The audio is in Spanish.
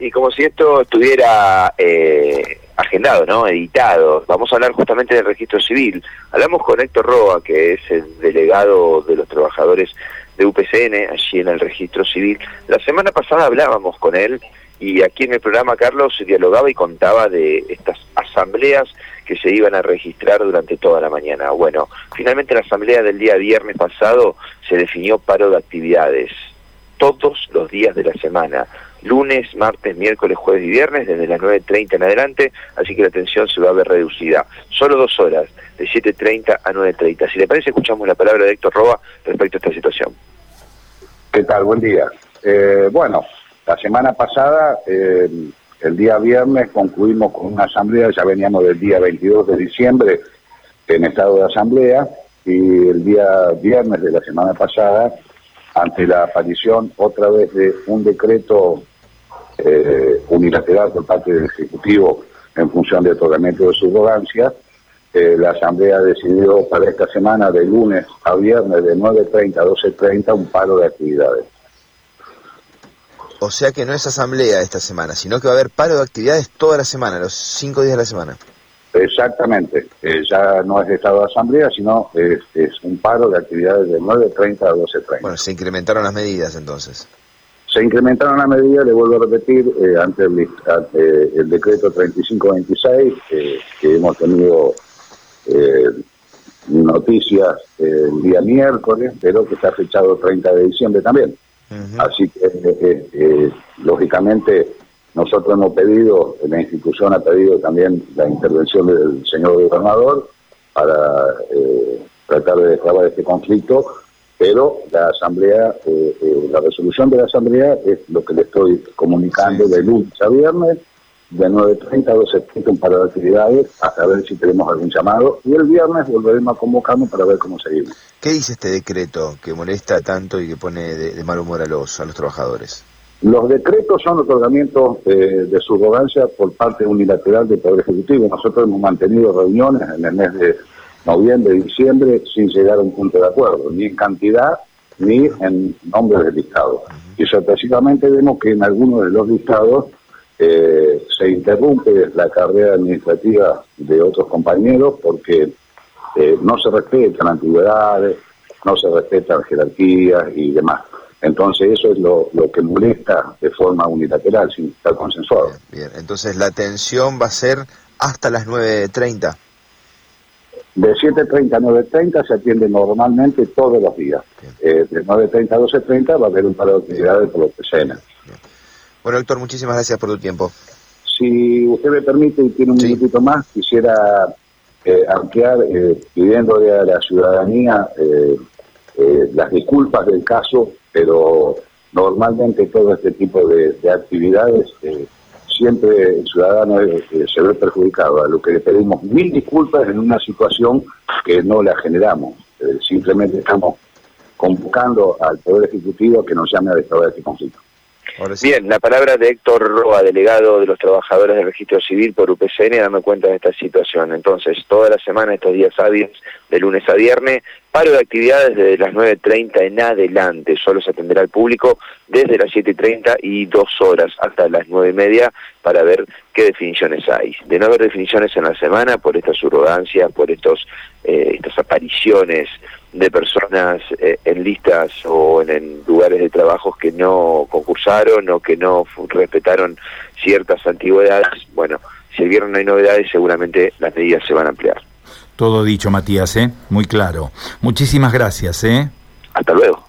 Y como si esto estuviera eh, agendado, ¿no? Editado. Vamos a hablar justamente del registro civil. Hablamos con Héctor Roa, que es el delegado de los trabajadores de UPCN, allí en el registro civil. La semana pasada hablábamos con él y aquí en el programa Carlos dialogaba y contaba de estas asambleas que se iban a registrar durante toda la mañana. Bueno, finalmente la asamblea del día viernes pasado se definió paro de actividades todos los días de la semana, lunes, martes, miércoles, jueves y viernes, desde las 9.30 en adelante, así que la atención se va a ver reducida. Solo dos horas, de 7.30 a 9.30. Si le parece, escuchamos la palabra de Héctor Roba respecto a esta situación. ¿Qué tal? Buen día. Eh, bueno, la semana pasada, eh, el día viernes, concluimos con una asamblea, ya veníamos del día 22 de diciembre en estado de asamblea, y el día viernes de la semana pasada, ante la aparición otra vez de un decreto eh, unilateral por parte del Ejecutivo en función de otorgamiento de subrogancia, eh, la Asamblea decidió para esta semana, de lunes a viernes, de 9.30 a 12.30, un paro de actividades. O sea que no es asamblea esta semana, sino que va a haber paro de actividades toda la semana, los cinco días de la semana. Exactamente, eh, ya no es estado de asamblea, sino es, un paro de actividades de 9.30 a 12.30. Bueno, se incrementaron las medidas entonces. Se incrementaron las medidas, le vuelvo a repetir, eh, ante, el, el, decreto 3526, eh, que hemos tenido eh, noticias el día miércoles, pero que está fechado 30 de diciembre también. Así que, eh, eh, lógicamente, nosotros hemos pedido, la institución ha pedido también la intervención del señor gobernador para eh, tratar de destrabar este conflicto, pero la asamblea, la resolución de la asamblea es lo que le estoy comunicando de lunes a viernes, de 9.30 a 12.30 un par de actividades hasta ver si tenemos algún llamado y el viernes volveremos a convocarnos para ver cómo seguimos. ¿Qué dice este decreto que molesta tanto y que pone de, mal humor a los, a los trabajadores? Los decretos son otorgamientos eh, de subrogancia por parte unilateral del Poder Ejecutivo. Nosotros hemos mantenido reuniones en el mes de noviembre y diciembre sin llegar a un punto de acuerdo, ni en cantidad ni en nombre del listado. Y sorpresivamente vemos que en algunos de los listados eh, se interrumpe la carrera administrativa de otros compañeros porque eh, no se respetan antigüedades, no se respetan jerarquías y demás. Entonces eso es lo, que molesta de forma unilateral, sin estar consensuado. Bien, entonces la atención va a ser hasta las 9.30. De 7.30 a 9.30 se atiende normalmente todos los días. Eh, de 9.30 a 12.30 va a haber un par de actividades por los escenas. Bueno, Héctor, muchísimas gracias por tu tiempo. Si usted me permite y tiene un minutito más, quisiera eh, ampliar eh, pidiéndole a la ciudadanía eh, eh, las disculpas del caso, pero normalmente todo este tipo de, actividades siempre el ciudadano se ve perjudicado, a lo que le pedimos mil disculpas en una situación que no la generamos, simplemente estamos convocando al Poder Ejecutivo a que nos llame a destrabar este conflicto. Bien, la palabra de Héctor Roa, delegado de los trabajadores del registro civil por UPCN, dame cuenta de esta situación. Entonces, toda la semana, estos días hábiles, de lunes a viernes, paro de actividades desde las 9.30 en adelante. Solo se atenderá al público desde las 7.30 y dos horas hasta las 9.30 para ver qué definiciones hay. De no haber definiciones en la semana, por estas surrogancias, por estos, eh, estas apariciones de personas eh, en listas o en, lugares de trabajos que no concursaron o que no respetaron ciertas antigüedades. Bueno, si el viernes no hay novedades, seguramente las medidas se van a ampliar. Todo dicho, Matías, ¿eh? Muy claro. Muchísimas gracias, ¿eh? Hasta luego.